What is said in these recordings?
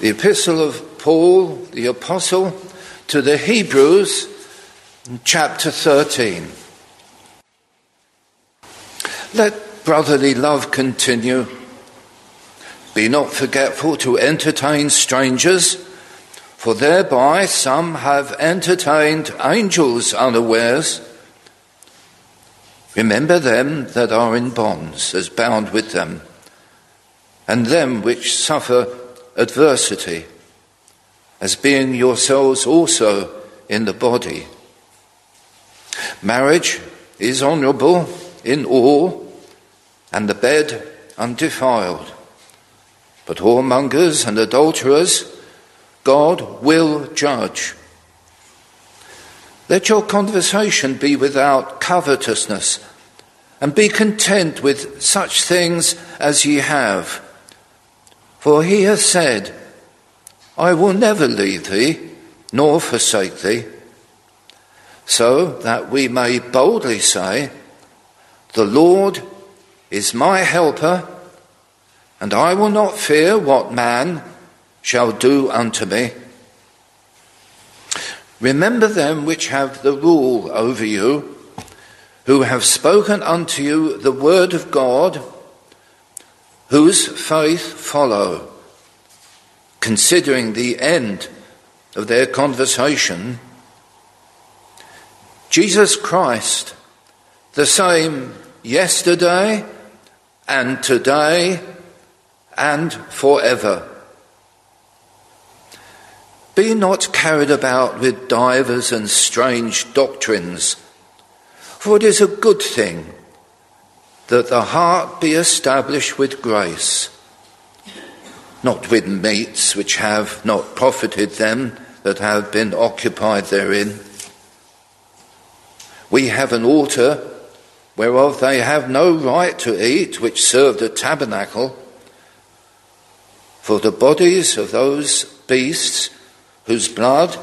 The epistle of Paul, the apostle, to the Hebrews, chapter 13. Let brotherly love continue. Be not forgetful to entertain strangers, for thereby some have entertained angels unawares. Remember them that are in bonds as bound with them, and them which suffer adversity, as being yourselves also in the body. Marriage is honourable in all, and the bed undefiled. But whoremongers and adulterers, God will judge. Let your conversation be without covetousness, and be content with such things as ye have. For he has said, I will never leave thee, nor forsake thee. So that we may boldly say, The Lord is my helper, and I will not fear what man shall do unto me. Remember them which have the rule over you, who have spoken unto you the word of God, whose faith follow, considering the end of their conversation. Jesus Christ, the same yesterday and today and forever. Be not carried about with divers and strange doctrines, for it is a good thing that the heart be established with grace, not with meats which have not profited them that have been occupied therein. We have an altar whereof they have no right to eat, which served a tabernacle. For the bodies of those beasts whose blood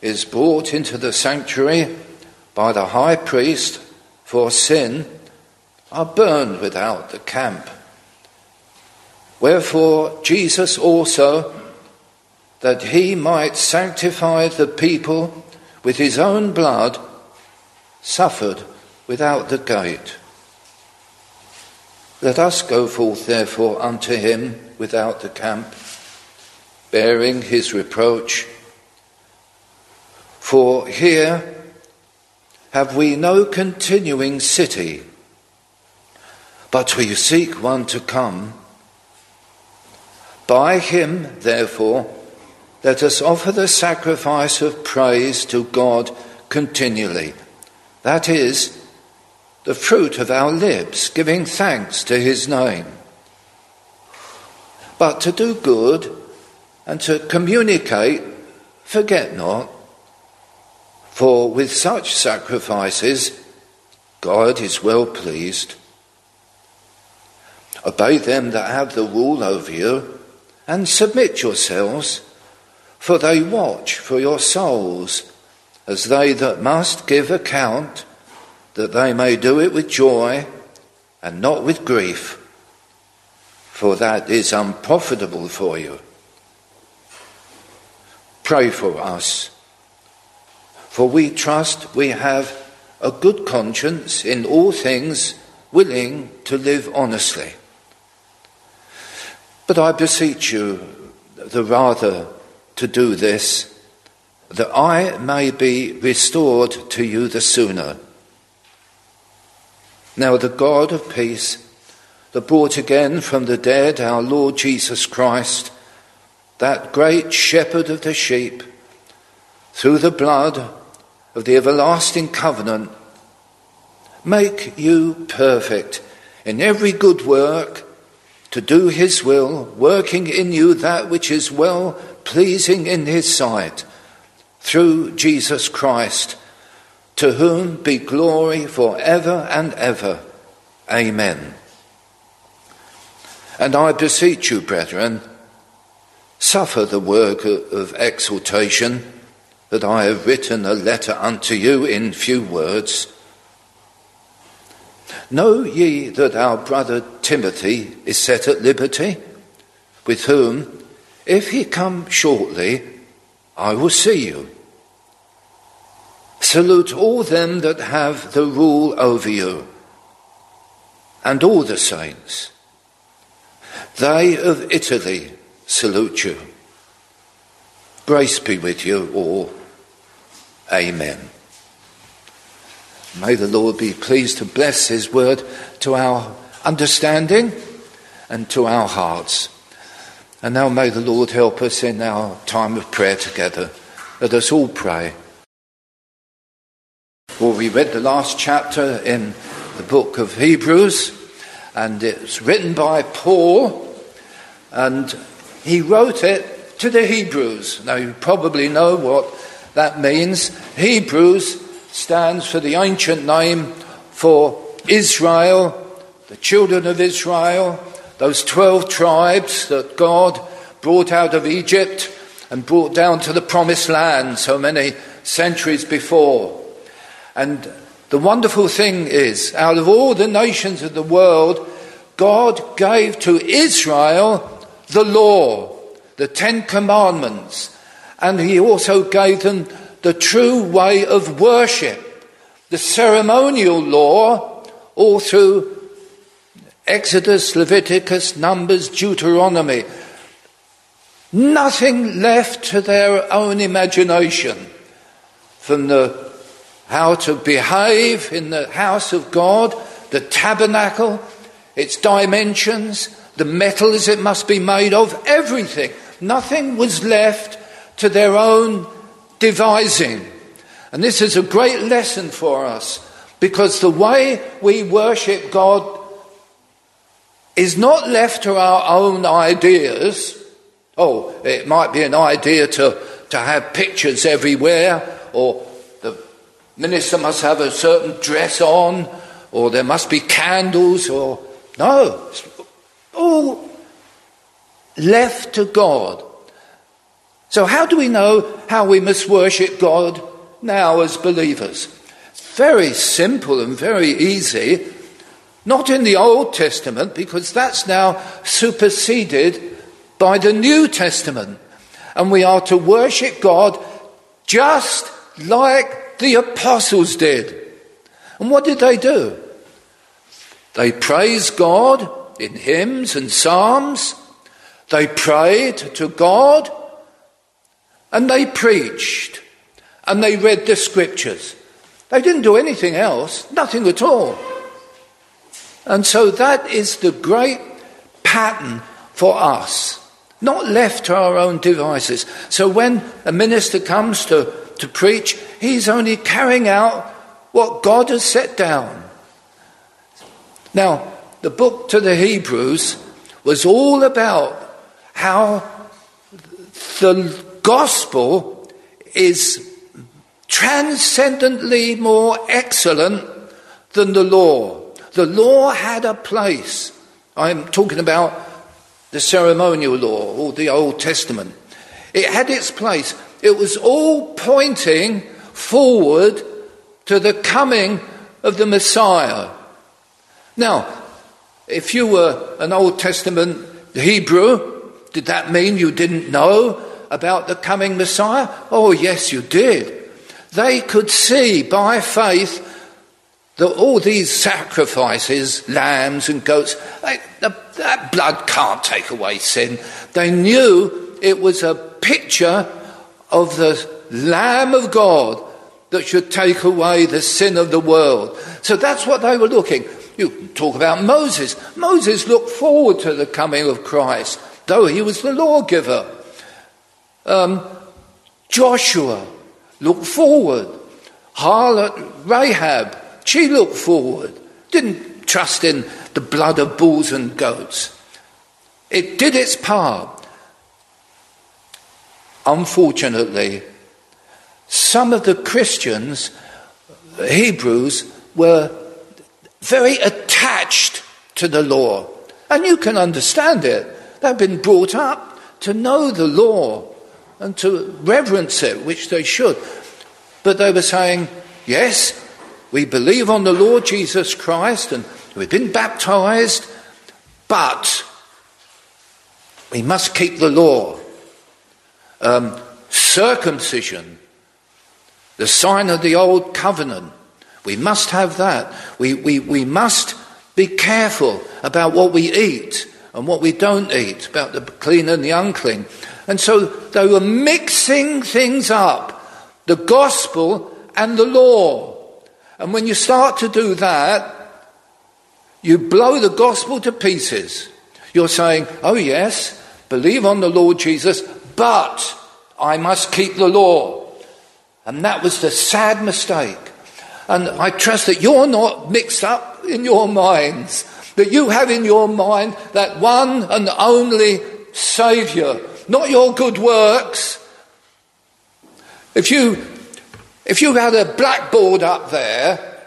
is brought into the sanctuary by the high priest for sin, are burned without the camp. Wherefore Jesus also, that he might sanctify the people with his own blood, suffered without the gate. Let us go forth therefore unto him without the camp, bearing his reproach. For here have we no continuing city, but we seek one to come. By him, therefore, let us offer the sacrifice of praise to God continually. That is, the fruit of our lips, giving thanks to his name. But to do good and to communicate, forget not for with such sacrifices, God is well pleased. Obey them that have the rule over you, and submit yourselves, for they watch for your souls, as they that must give account, that they may do it with joy and not with grief, for that is unprofitable for you. Pray for us for we trust we have a good conscience in all things, willing to live honestly. But I beseech you the rather to do this, that I may be restored to you the sooner. Now the God of peace, that brought again from the dead our Lord Jesus Christ, that great shepherd of the sheep, through the blood of the everlasting covenant, make you perfect in every good work to do his will, working in you that which is well pleasing in his sight, through Jesus Christ, to whom be glory for ever and ever. Amen. And I beseech you, brethren, suffer the work of exhortation that I have written a letter unto you in few words. Know ye that our brother Timothy is set at liberty, with whom, If he come shortly, I will see you. Salute all them that have the rule over you, and all the saints. They of Italy salute you. Grace be with you all. Amen. May the Lord be pleased to bless his word to our understanding and to our hearts. And now may the Lord help us in our time of prayer together. Let us all pray. Well, we read the last chapter in the book of Hebrews, and it's written by Paul, and he wrote it to the Hebrews. Now, you probably know what that means. Hebrews stands for the ancient name for Israel, the children of Israel, those 12 tribes that God brought out of Egypt and brought down to the promised land so many centuries before. And the wonderful thing is, out of all the nations of the world, God gave to Israel the law, the Ten Commandments, and He also gave them the true way of worship, the ceremonial law, all through Exodus, Leviticus, Numbers, Deuteronomy. Nothing left to their own imagination from the how to behave in the house of God, the tabernacle, its dimensions, the metals it must be made of, everything. Nothing was left to their own devising. And this is a great lesson for us because the way we worship God is not left to our own ideas. Oh, it might be an idea to, to have pictures everywhere, or the minister must have a certain dress on, or there must be candles, or. No, it's all left to God. So, how do we know how we must worship God now as believers? Very simple and very easy. Not in the Old Testament, because that's now superseded by the New Testament. And we are to worship God just like the apostles did. And what did they do? They praised God in hymns and psalms. They prayed to God. And they preached. And they read the scriptures. They didn't do anything else, nothing at all. And so that is the great pattern for us, not left to our own devices. So when a minister comes to, to preach, he's only carrying out what God has set down. Now, the book to the Hebrews was all about how the gospel is transcendently more excellent than the law. The law had a place. I'm talking about the ceremonial law or the Old Testament. It had its place. It was all pointing forward to the coming of the Messiah. Now, if you were an Old Testament Hebrew, did that mean you didn't know about the coming Messiah? Oh, yes, you did. They could see by faith that all these sacrifices, lambs and goats, they, the, that blood can't take away sin. They knew it was a picture of the Lamb of God that should take away the sin of the world. So that's what they were looking. You talk about Moses. Moses looked forward to the coming of Christ, though he was the lawgiver. Um, Joshua looked forward. Harlot Rahab she looked forward, didn't trust in the blood of bulls and goats. It did its part. Unfortunately, some of the Christians, the Hebrews, were very attached to the law. And you can understand it. They've been brought up to know the law and to reverence it, which they should. But they were saying, yes, we believe on the Lord Jesus Christ and we've been baptized, but we must keep the law. um, circumcision, the sign of the old covenant. We must have that. We, we, we must be careful about what we eat and what we don't eat, about the clean and the unclean. And so they were mixing things up the gospel and the law. And when you start to do that, you blow the gospel to pieces. You're saying, oh, yes, believe on the Lord Jesus, but I must keep the law. And that was the sad mistake. And I trust that you're not mixed up in your minds, that you have in your mind that one and only Saviour, not your good works. If you, if you had a blackboard up there,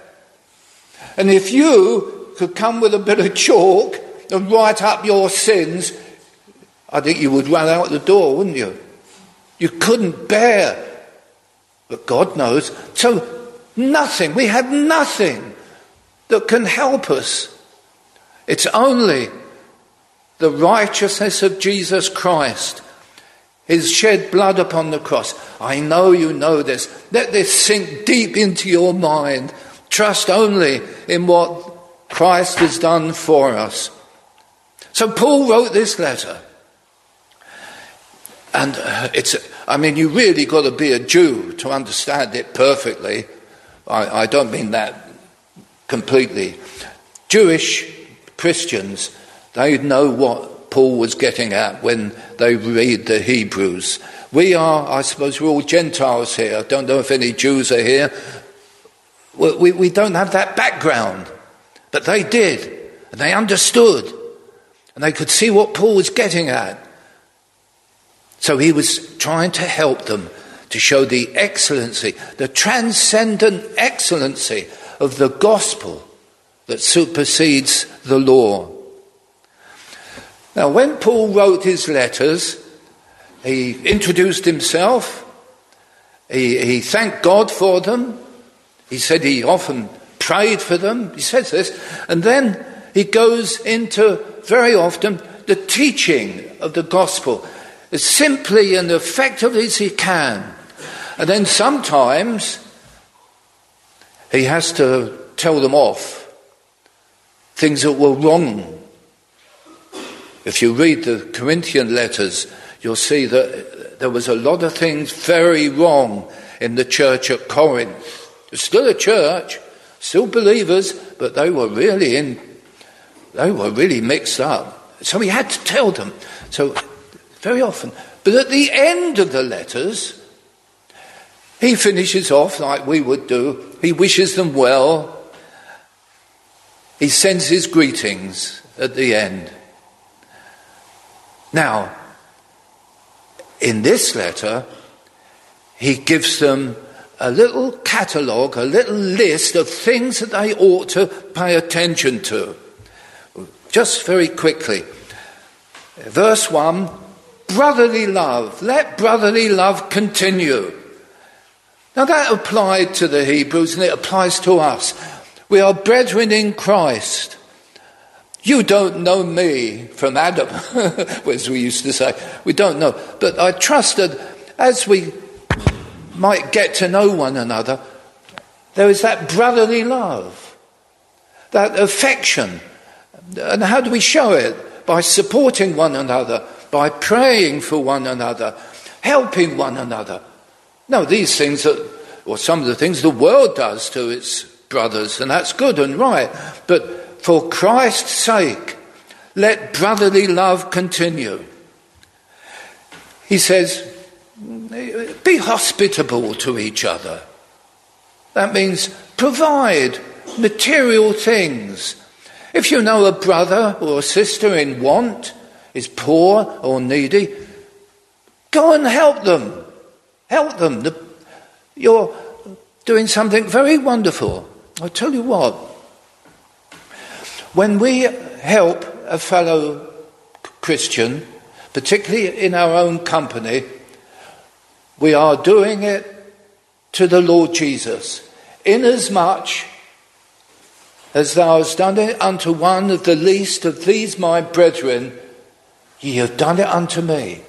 and if you could come with a bit of chalk and write up your sins, I think you would run out the door, wouldn't you? You couldn't bear. But God knows. So, nothing. We have nothing that can help us. It's only the righteousness of Jesus Christ, his shed blood upon the cross. I know you know this. Let this sink deep into your mind. Trust only in what Christ has done for us. So Paul wrote this letter. And uh, it's, I mean, you really got to be a Jew to understand it perfectly. I, I don't mean that completely. Jewish Christians, they know what Paul was getting at when they read the Hebrews. We are, I suppose, we're all Gentiles here. I don't know if any Jews are here. We, we, we don't have that background. But they did. And they understood. And they could see what Paul was getting at. So he was trying to help them to show the excellency, the transcendent excellency of the gospel that supersedes the law. Now, when Paul wrote his letters, he introduced himself, he, he thanked God for them, he said he often prayed for them, he says this, and then he goes into very often the teaching of the gospel as simply and effectively as he can. And then sometimes he has to tell them off things that were wrong. If you read the Corinthian letters, you'll see that there was a lot of things very wrong in the church at Corinth. It's still a church, still believers, but they were really in, they were really mixed up. So he had to tell them. So very often. But at the end of the letters, he finishes off like we would do. He wishes them well. He sends his greetings at the end. Now, in this letter, he gives them a little catalogue, a little list of things that they ought to pay attention to. Just very quickly. Verse 1 brotherly love. Let brotherly love continue. Now that applied to the Hebrews and it applies to us. We are brethren in Christ. You don't know me from Adam, as we used to say. We don't know. But I trust that as we might get to know one another, there is that brotherly love, that affection. And how do we show it? By supporting one another, by praying for one another, helping one another. No, these things that, or some of the things the world does to its brothers, and that's good and right. But for Christ's sake, let brotherly love continue. He says, be hospitable to each other. That means provide material things. If you know a brother or a sister in want, is poor or needy, go and help them. Help them. You're doing something very wonderful. I'll tell you what. When we help a fellow Christian, particularly in our own company, we are doing it to the Lord Jesus, inasmuch as thou hast done it unto one of the least of these my brethren, Ye have done it unto me.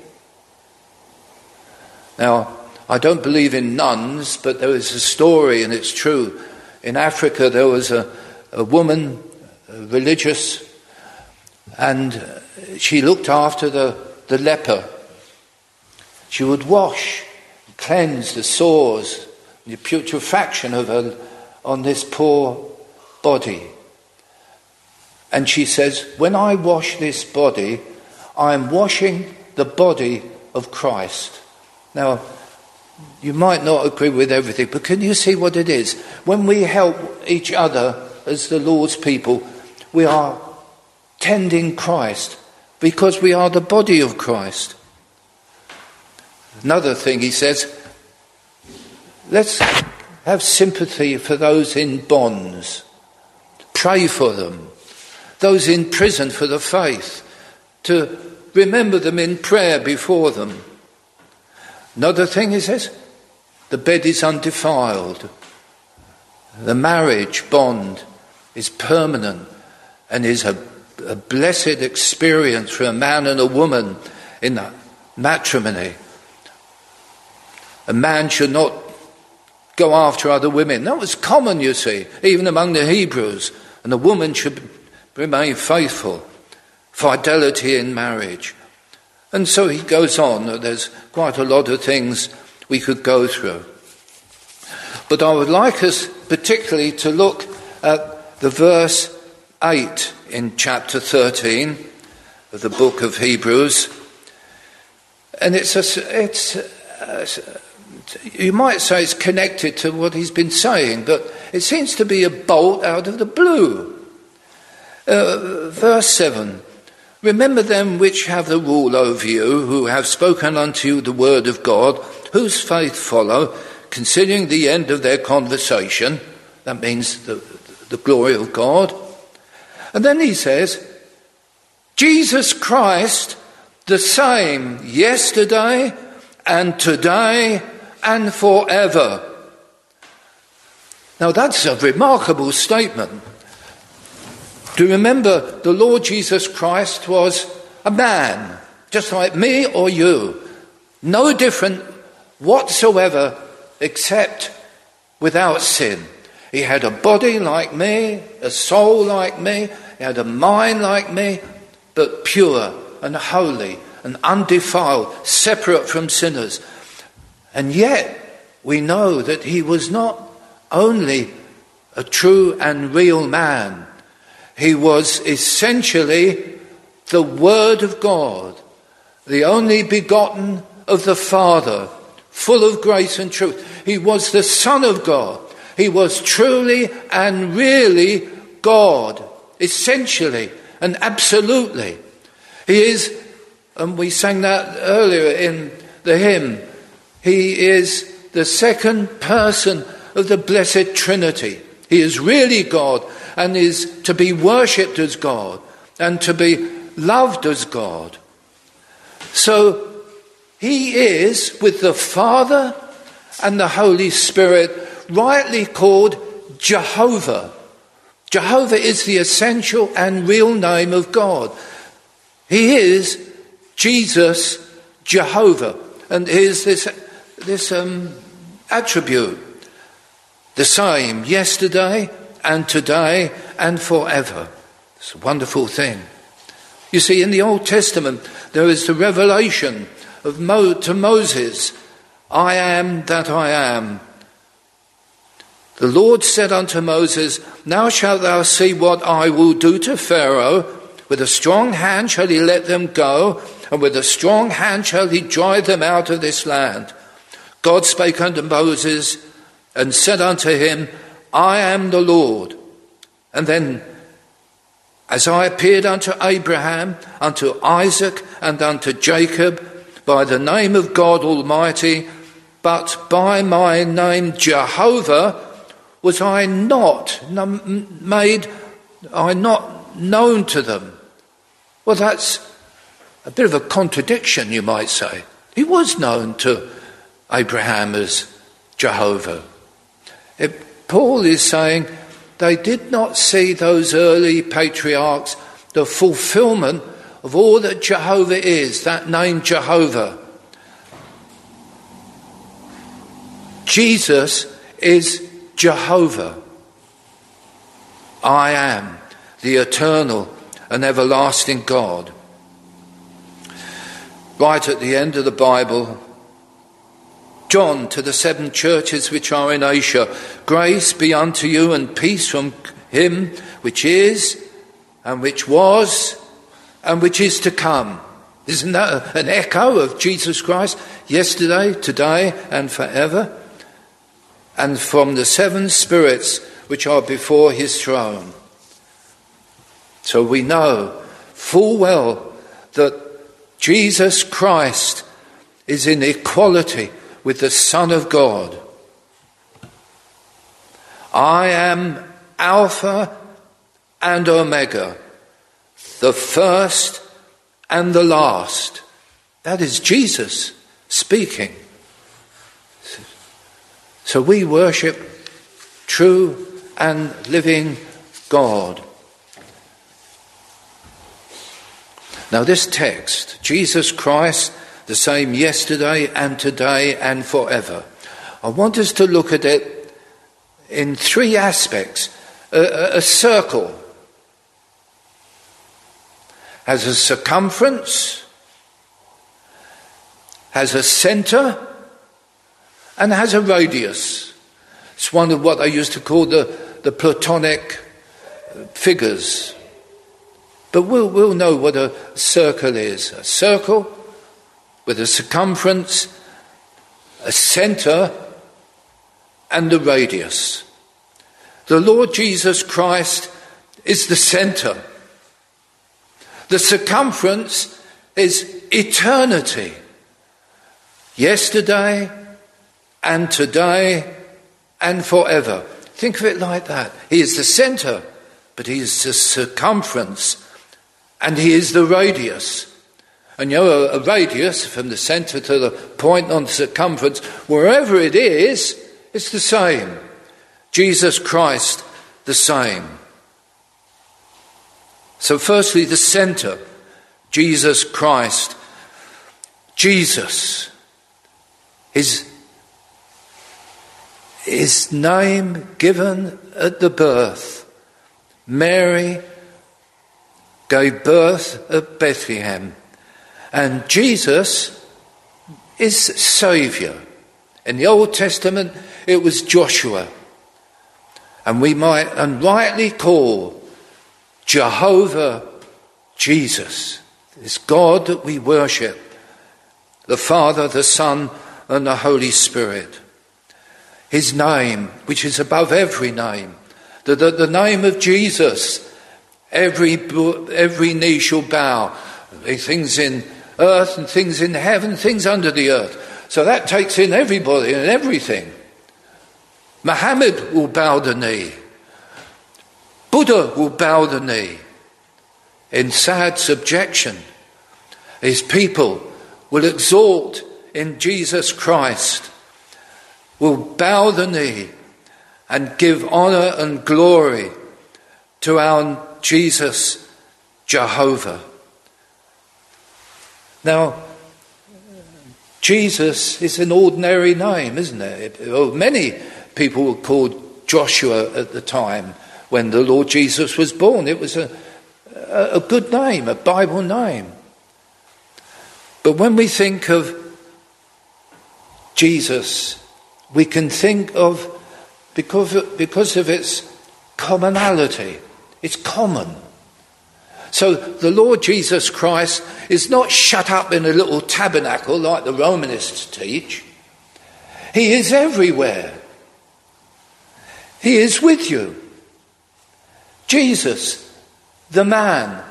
Now, I don't believe in nuns, but there is a story, and it's true. In Africa, there was a, a woman, religious, and she looked after the, the leper. She would wash, cleanse the sores, the putrefaction of her on this poor body. And she says, When I wash this body, I am washing the body of Christ. Now, you might not agree with everything, but can you see what it is? When we help each other as the Lord's people, we are tending Christ because we are the body of Christ. Another thing he says, let's have sympathy for those in bonds, pray for them those in prison for the faith, to remember them in prayer before them. Another thing he says, the bed is undefiled. The marriage bond is permanent and is a, a blessed experience for a man and a woman in that matrimony. A man should not go after other women. That was common, you see, even among the Hebrews. And a woman should remain faithful, fidelity in marriage. And so he goes on. There's quite a lot of things we could go through. But I would like us particularly to look at the verse 8 in chapter 13 of the book of Hebrews. And it's, a, it's a, you might say it's connected to what he's been saying, but it seems to be a bolt out of the blue. Uh, verse 7 Remember them which have the rule over you, who have spoken unto you the word of God, whose faith follow, considering the end of their conversation. That means the, the glory of God. And then he says, Jesus Christ, the same yesterday and today and forever. Now that's a remarkable statement. To remember the Lord Jesus Christ was a man, just like me or you, no different whatsoever except without sin. He had a body like me, a soul like me, he had a mind like me, but pure and holy and undefiled, separate from sinners. And yet, we know that he was not only a true and real man, he was essentially the Word of God, the only begotten of the Father, full of grace and truth. He was the Son of God. He was truly and really God, essentially and absolutely. He is, and we sang that earlier in the hymn, He is the second person of the Blessed Trinity. He is really God and is to be worshipped as God and to be loved as God. So he is, with the Father and the Holy Spirit, rightly called Jehovah. Jehovah is the essential and real name of God. He is Jesus Jehovah. And here's this, this um, attribute the same yesterday, and today and forever. It's a wonderful thing. You see, in the Old Testament, there is the revelation of Mo- to Moses, I am that I am. The Lord said unto Moses, Now shalt thou see what I will do to Pharaoh. With a strong hand shall he let them go, and with a strong hand shall he drive them out of this land. God spake unto Moses and said unto him, I am the Lord. And then, as I appeared unto Abraham, unto Isaac, and unto Jacob, by the name of God Almighty, but by my name Jehovah, was I not made, I not known to them. Well, that's a bit of a contradiction, you might say. He was known to Abraham as Jehovah. It, Paul is saying they did not see those early patriarchs the fulfillment of all that Jehovah is, that name Jehovah. Jesus is Jehovah. I am the eternal and everlasting God. Right at the end of the Bible, John to the seven churches which are in Asia, grace be unto you and peace from him which is and which was and which is to come. Isn't that an echo of Jesus Christ yesterday, today, and forever? And from the seven spirits which are before his throne. So we know full well that Jesus Christ is in equality with the Son of God. I am Alpha and Omega, the first and the last. That is Jesus speaking. So we worship true and living God. Now, this text, Jesus Christ, the same yesterday and today and forever. I want us to look at it in three aspects. A, a, circle has a circumference, has a center, and has a radius. It's one of what I used to call the, the Platonic figures. But we'll, we'll know what a circle is. A circle with a circumference, a center, and a radius. The Lord Jesus Christ is the center. The circumference is eternity. Yesterday and today and forever. Think of it like that. He is the center, but he is the circumference and he is the radius. And you know, a, radius from the center to the point on the circumference, wherever it is, it's the same. Jesus Christ, the same. So, firstly, the center, Jesus Christ. Jesus, his, his name given at the birth, Mary gave birth at Bethlehem. And Jesus is Saviour. In the Old Testament, it was Joshua. And we might unrightly call Jehovah Jesus, this God that we worship, the Father, the Son, and the Holy Spirit. His name, which is above every name, the, the, the name of Jesus Every, every knee shall bow. Things in earth and things in heaven, things under the earth. So that takes in everybody and everything. Muhammad will bow the knee. Buddha will bow the knee in sad subjection. His people will exalt in Jesus Christ, will bow the knee and give honor and glory to our Jesus, Jehovah. Now, Jesus is an ordinary name, isn't it? Well, many people were called Joshua at the time when the Lord Jesus was born. It was a, a good name, a Bible name. But when we think of Jesus, we can think of, because of, because of its commonality, it's common. So the Lord Jesus Christ is not shut up in a little tabernacle like the Romanists teach. He is everywhere. He is with you. Jesus, the man,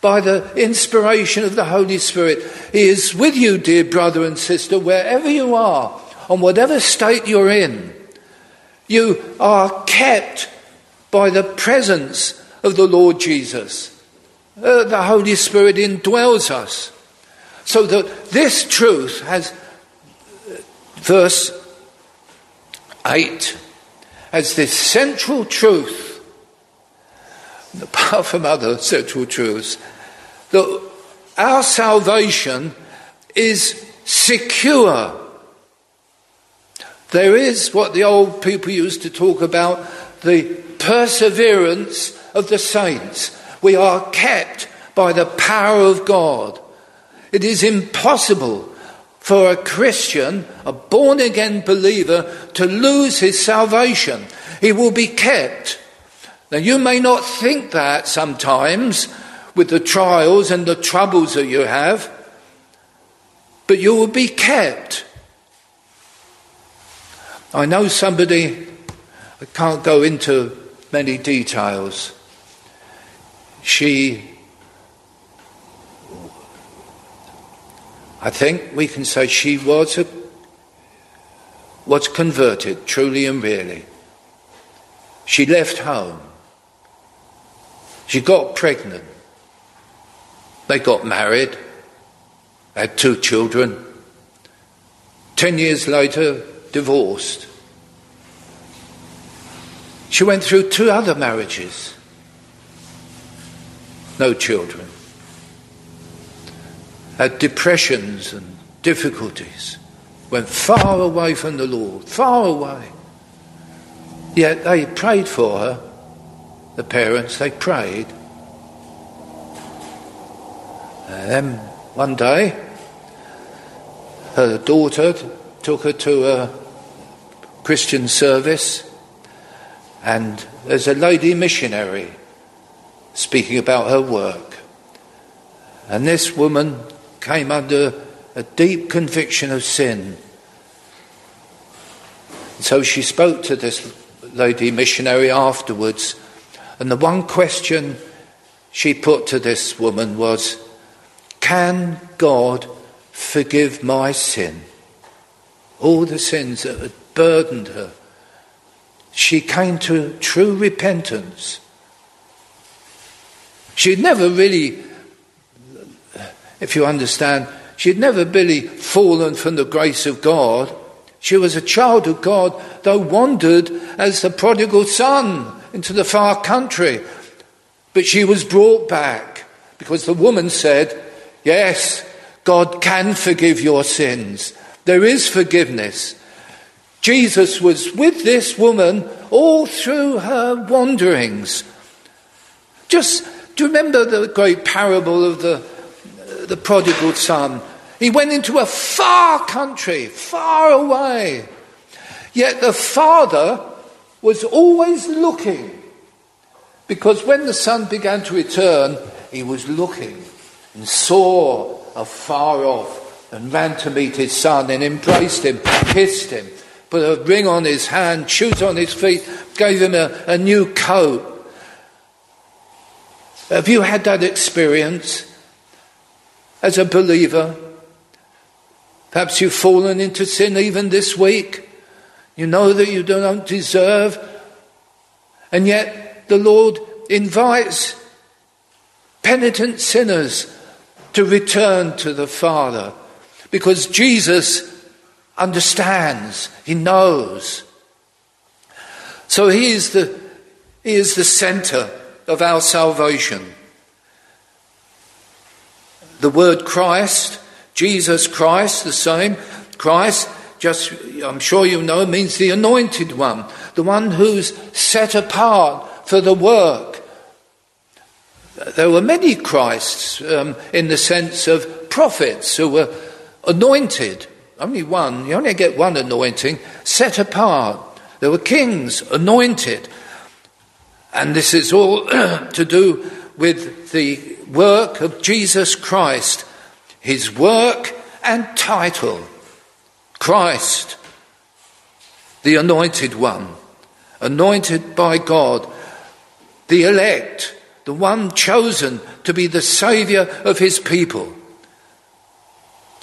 by the inspiration of the Holy Spirit, He is with you, dear brother and sister, wherever you are, on whatever state you're in. You are kept by the presence of the Lord Jesus. Uh, the Holy Spirit indwells us. So that this truth has, verse 8, as this central truth, apart from other central truths, that our salvation is secure. There is what the old people used to talk about the perseverance of the saints. We are kept by the power of God. It is impossible for a Christian, a born again believer, to lose his salvation. He will be kept. Now, you may not think that sometimes with the trials and the troubles that you have, but you will be kept. I know somebody, I can't go into many details. She, I think we can say she was, a, was converted, truly and really. She left home. She got pregnant. They got married, had two children. Ten years later, divorced. She went through two other marriages. No children. Had depressions and difficulties. Went far away from the Lord, far away. Yet they prayed for her, the parents, they prayed. And then one day, her daughter took her to a Christian service, and there's a lady missionary speaking about her work. And this woman came under a deep conviction of sin. So she spoke to this lady missionary afterwards, and the one question she put to this woman was Can God forgive my sin? All the sins that had burdened her. She came to true repentance. She'd never really, if you understand, she'd never really fallen from the grace of God. She was a child of God, though wandered as the prodigal son into the far country. But she was brought back because the woman said, Yes, God can forgive your sins. There is forgiveness. Jesus was with this woman all through her wanderings. Just do you remember the great parable of the, the prodigal son? He went into a far country, far away. Yet the father was always looking. Because when the son began to return, he was looking and saw afar off and ran to meet his son and embraced him, kissed him, put a ring on his hand, shoes on his feet, gave him a, a new coat. Have you had that experience as a believer? Perhaps you've fallen into sin even this week. You know that you don't deserve. And yet the Lord invites penitent sinners to return to the Father because Jesus understands, he knows. So he is the, he is the center of our salvation. The word Christ, Jesus Christ, the same, Christ, just I'm sure you know, means the anointed one, the one who's set apart for the work. There were many Christs um, in the sense of prophets who were anointed. Only one. You only get one anointing, set apart. There were kings anointed. And this is all to do with the work of Jesus Christ, his work and title. Christ, the anointed one, anointed by God, the elect, the one chosen to be the saviour of his people.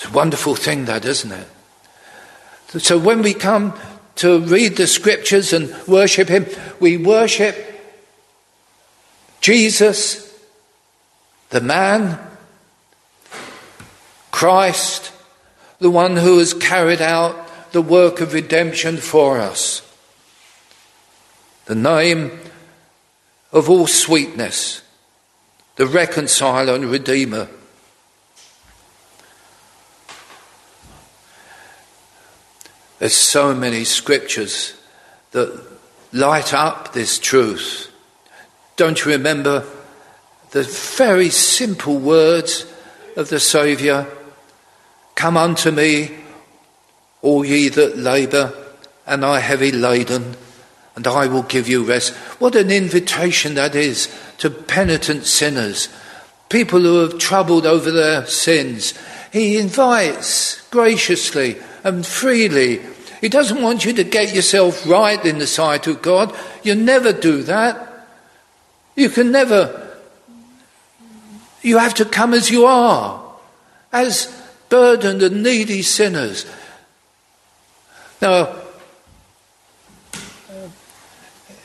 It's a wonderful thing, that, isn't it? So when we come to read the scriptures and worship Him, we worship Jesus, the man, Christ, the one who has carried out the work of redemption for us. The name of all sweetness, the reconciler and redeemer. There's so many scriptures that light up this truth. Don't you remember the very simple words of the Saviour? Come unto me, all ye that labour and are heavy laden, and I will give you rest. What an invitation that is to penitent sinners, people who have troubled over their sins. He invites graciously and freely. He doesn't want you to get yourself right in the sight of God. You never do that. You can never. You have to come as you are, as burdened and needy sinners. Now,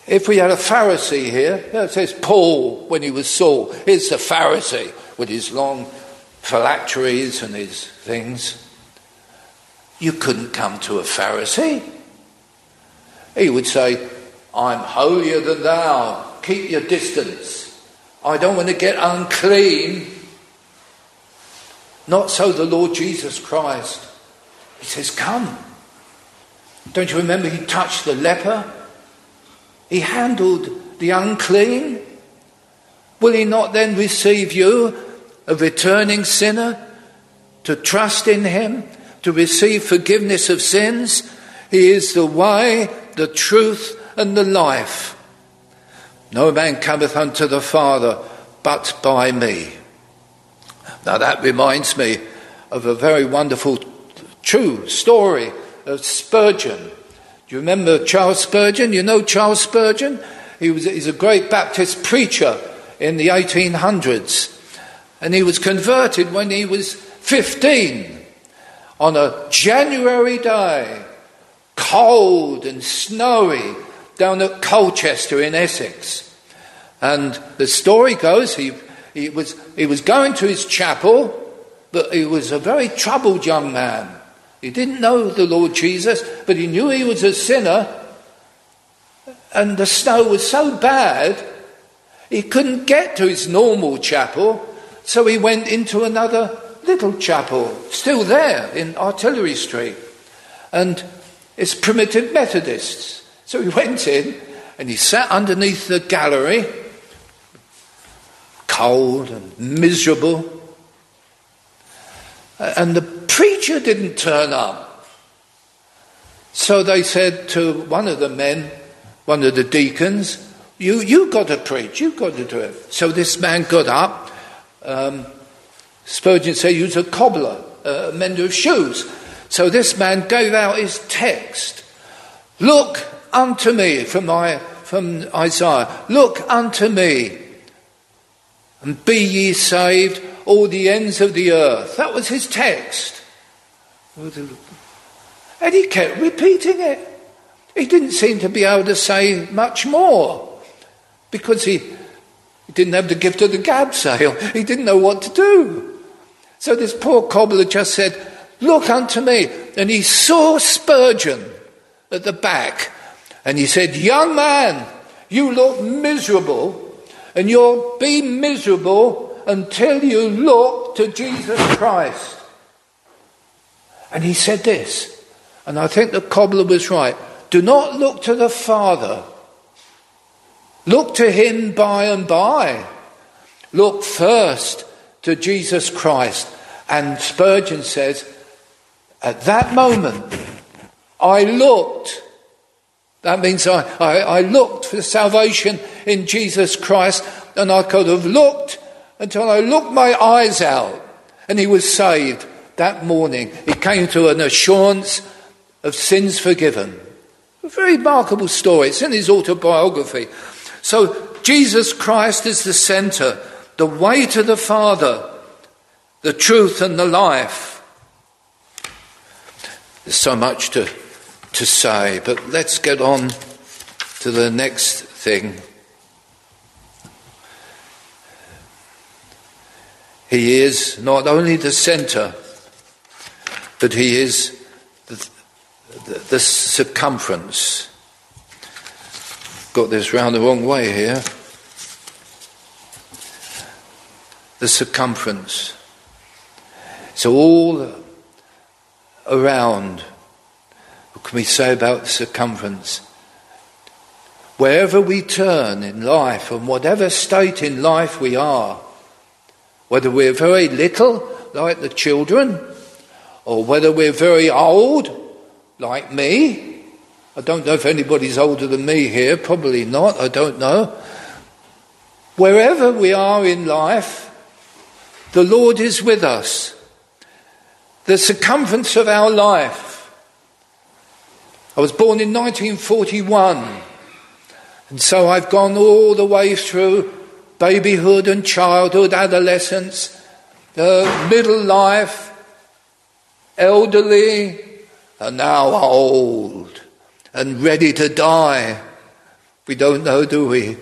if we had a Pharisee here, it says Paul when he was Saul. Here's the Pharisee with his long phylacteries and his things. You couldn't come to a Pharisee. He would say, I'm holier than thou keep your distance. I don't want to get unclean. Not so the Lord Jesus Christ. He says, Come. Don't you remember he touched the leper? He handled the unclean. Will he not then receive you, a returning sinner, to trust in him, to receive forgiveness of sins? He is the way, the truth, and the life. No man cometh unto the Father but by me. Now that reminds me of a very wonderful, true story of Spurgeon. Do you remember Charles Spurgeon? You know Charles Spurgeon? He was, he's a great Baptist preacher in the 1800s. And he was converted when he was 15 on a January day, cold and snowy down at Colchester in Essex. And the story goes he, he, was, he was going to his chapel, but he was a very troubled young man. He didn't know the Lord Jesus, but he knew he was a sinner. And the snow was so bad, he couldn't get to his normal chapel, so he went into another little chapel, still there in Artillery Street. And it's primitive Methodists. So he went in and he sat underneath the gallery, cold and miserable. And the preacher didn't turn up. So they said to one of the men, one of the deacons, you, you got to preach, you've got to do it. So this man got up. Um, Spurgeon said he was a cobbler, a mender of shoes. So this man gave out his text. Look, unto me, from, my, from Isaiah, look unto me, and be ye saved, all the ends of the earth. That was his text. And he kept repeating it. He didn't seem to be able to say much more because he, he didn't have the gift of the gab sale. He didn't know what to do. So this poor cobbler just said, Look unto me. And he saw Spurgeon at the back and he said, Young man, you look miserable, and you'll be miserable until you look to Jesus Christ. And he said this, and I think the cobbler was right do not look to the Father, look to him by and by. Look first to Jesus Christ. And Spurgeon says, at that moment, I looked that means I, I, I, looked for salvation in Jesus Christ, and I could have looked until I looked my eyes out, and he was saved that morning. He came to an assurance of sins forgiven. A very remarkable story. It's in his autobiography. So, Jesus Christ is the center, the way to the Father, the truth and the life. There's so much to to say. But let's get on to the next thing. He is not only the centre, but he is the, the, the circumference. Got this round the wrong way here. The circumference. So all around What can we say about the circumference? Wherever we turn in life, and whatever state in life we are, whether we're very little, like the children, or whether we're very old, like me. I don't know if anybody's older than me here, probably not, I don't know. Wherever we are in life, the Lord is with us. The circumference of our life. I was born in 1941. And so I've gone all the way through babyhood and childhood, adolescence, uh, middle life, elderly, and now old and ready to die. We don't know, do we?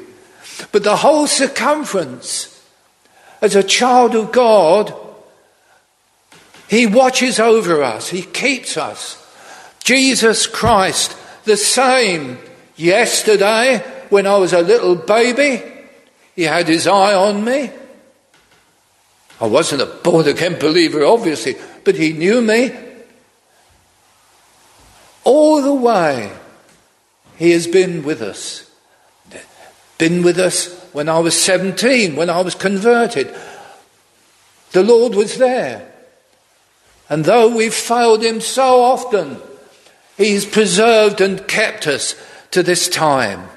But the whole circumference, as a child of God, He watches over us, He keeps us. Jesus Christ, the same yesterday, when I was a little baby, he had his eye on me. I wasn't a born again believer, obviously, but he knew me. All the way, he has been with us. Been with us when I was 17, when I was converted. The Lord was there. And though we've failed him so often, he's preserved and kept us to this time.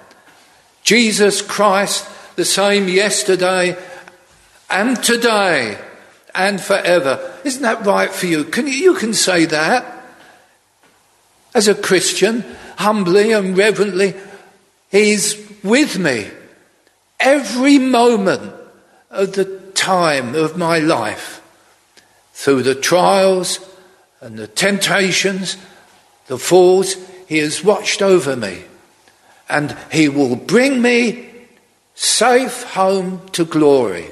Jesus Christ, the same yesterday and today and forever. Isn't that right for you? Can you, you can say that as a Christian, humbly and reverently. He's with me every moment of the time of my life through the trials and the temptations, the falls. He has watched over me and he will bring me safe home to glory.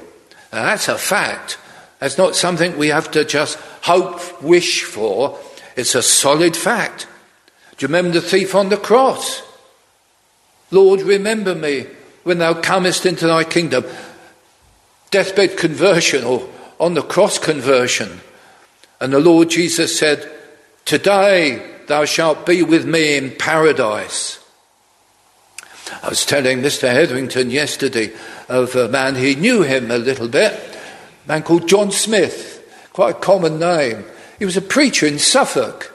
Now, that's a fact. That's not something we have to just hope, wish for. It's a solid fact. Do you remember the thief on the cross? Lord, remember me when thou comest into thy kingdom. Deathbed conversion or on the cross conversion. And the Lord Jesus said, Today thou shalt be with me in paradise. I was telling Mr. Hetherington yesterday of a man, he knew him a little bit, a man called John Smith, quite a common name. He was a preacher in Suffolk.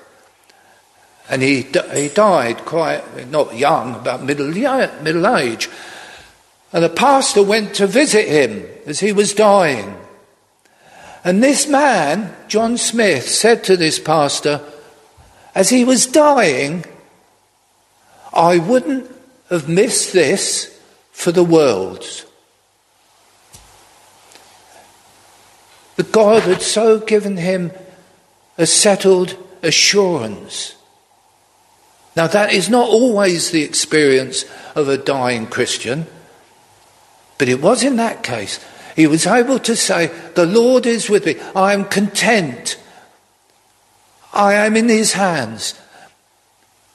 And he, he died quite, not young, about middle, middle age. And the pastor went to visit him as he was dying. And this man, John Smith, said to this pastor, as he was dying, I wouldn't have missed this for the world. But God had so given him a settled assurance. Now, that is not always the experience of a dying Christian, but it was in that case. He was able to say, The Lord is with me. I am content. I am in his hands.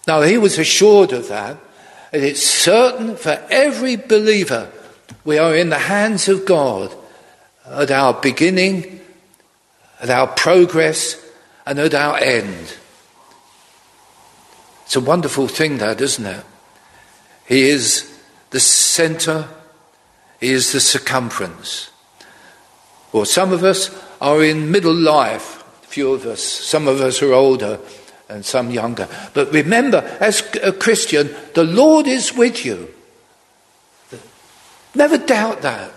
Now, he was assured of that And it is certain for every believer we are in the hands of God at our beginning, at our progress, and at our end. It's a wonderful thing, that, isn't it? He is the center, He is the circumference. Or some of us are in middle life, a few of us, some of us are older and some younger. But remember, as a Christian, the Lord is with you. Never doubt that.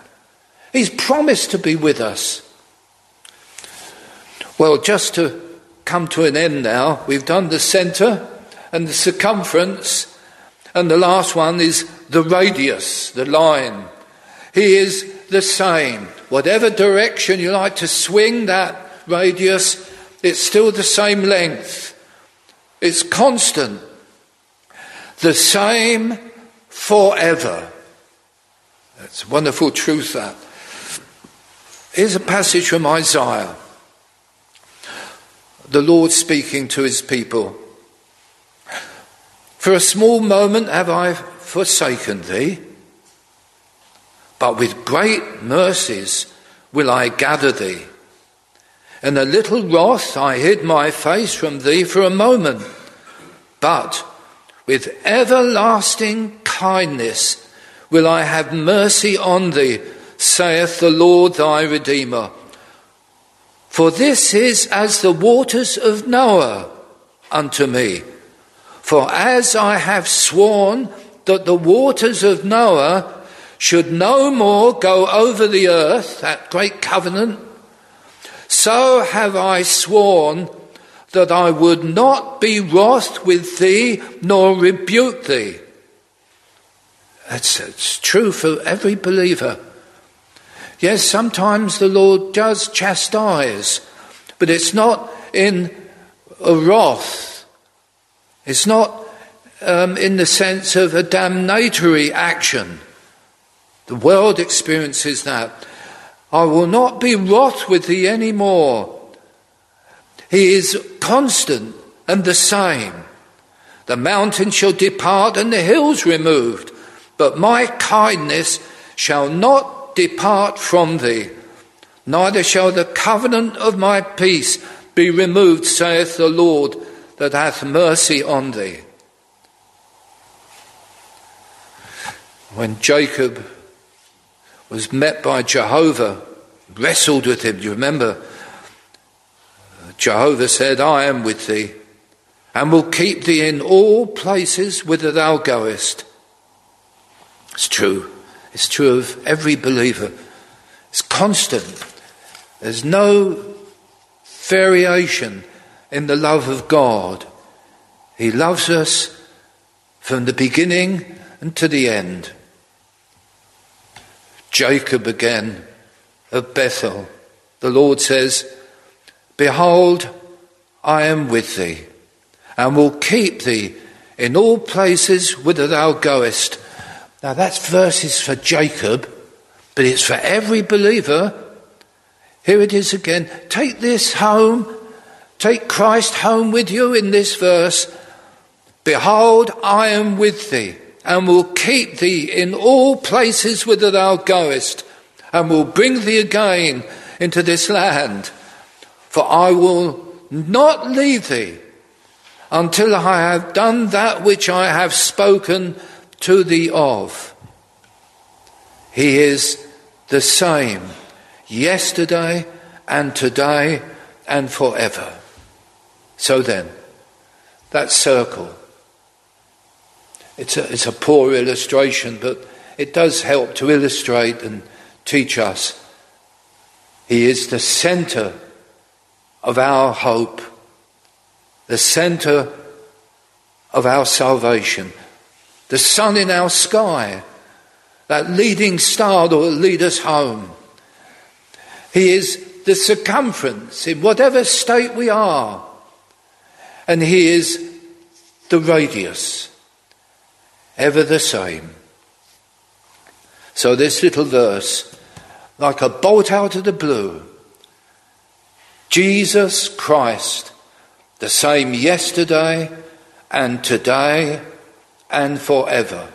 He's promised to be with us. Well, just to come to an end now, we've done the centre and the circumference, and the last one is the radius, the line. He is the same. Whatever direction you like to swing that radius, it's still the same length. It's constant. The same forever. That's a wonderful truth, that. Here's a passage from Isaiah. The Lord speaking to his people. For a small moment have I forsaken thee, but with great mercies will I gather thee. In a little wrath I hid my face from thee for a moment. But with everlasting kindness will I have mercy on thee, saith the Lord thy Redeemer. For this is as the waters of Noah unto me. For as I have sworn that the waters of Noah should no more go over the earth, that great covenant, so have I sworn that I would not be wroth with thee nor rebuke thee. That's, that's true for every believer. Yes, sometimes the Lord does chastise, but it's not in a wrath. It's not um, in the sense of a damnatory action. The world experiences that. I will not be wroth with thee any more. He is constant and the same. The mountain shall depart and the hills removed, but my kindness shall not depart from thee, neither shall the covenant of my peace be removed, saith the Lord that hath mercy on thee. When Jacob was met by Jehovah, wrestled with him. Do you remember? Jehovah said, I am with thee, and will keep thee in all places whither thou goest. It's true. It's true of every believer. It's constant. There's no variation in the love of God. He loves us from the beginning and to the end. Jacob again of Bethel. The Lord says, Behold, I am with thee, and will keep thee in all places whither thou goest. Now that's verses for Jacob, but it's for every believer. Here it is again. Take this home. Take Christ home with you in this verse. Behold, I am with thee and will keep thee in all places whither thou goest, and will bring thee again into this land. For I will not leave thee until I have done that which I have spoken to thee of. He is the same yesterday and today and forever. So then, that circle it's a, it's a poor illustration, but it does help to illustrate and teach us. He is the center of our hope, the center of our salvation, the sun in our sky, that leading star that will lead us home. He is the circumference in whatever state we are, and He is the radius ever the same. So, this little verse, like a bolt out of the blue, Jesus Christ, the same yesterday and today and forever.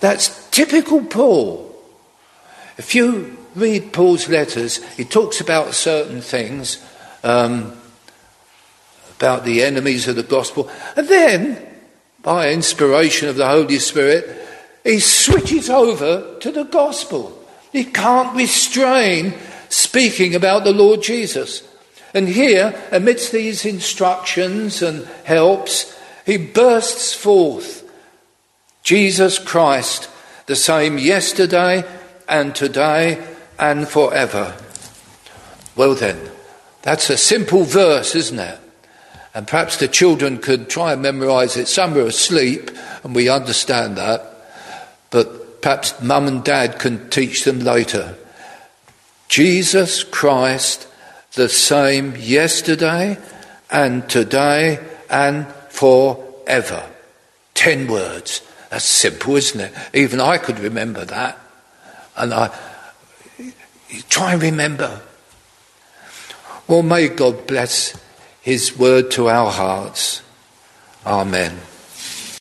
That's typical Paul. If you read Paul's letters, he talks about certain things, um, about the enemies of the gospel, and then by inspiration of the Holy Spirit, he switches over to the gospel. He can't restrain speaking about the Lord Jesus. And here, amidst these instructions and helps, he bursts forth Jesus Christ, the same yesterday and today and forever. Well, then, that's a simple verse, isn't it? And perhaps the children could try and memorize it. Some are asleep, and we understand that. But perhaps mum and dad can teach them later. Jesus Christ, the same yesterday and today and forever. Ten words. That's simple, isn't it? Even I could remember that. And I try and remember. Well, may God bless his word to our hearts. Amen.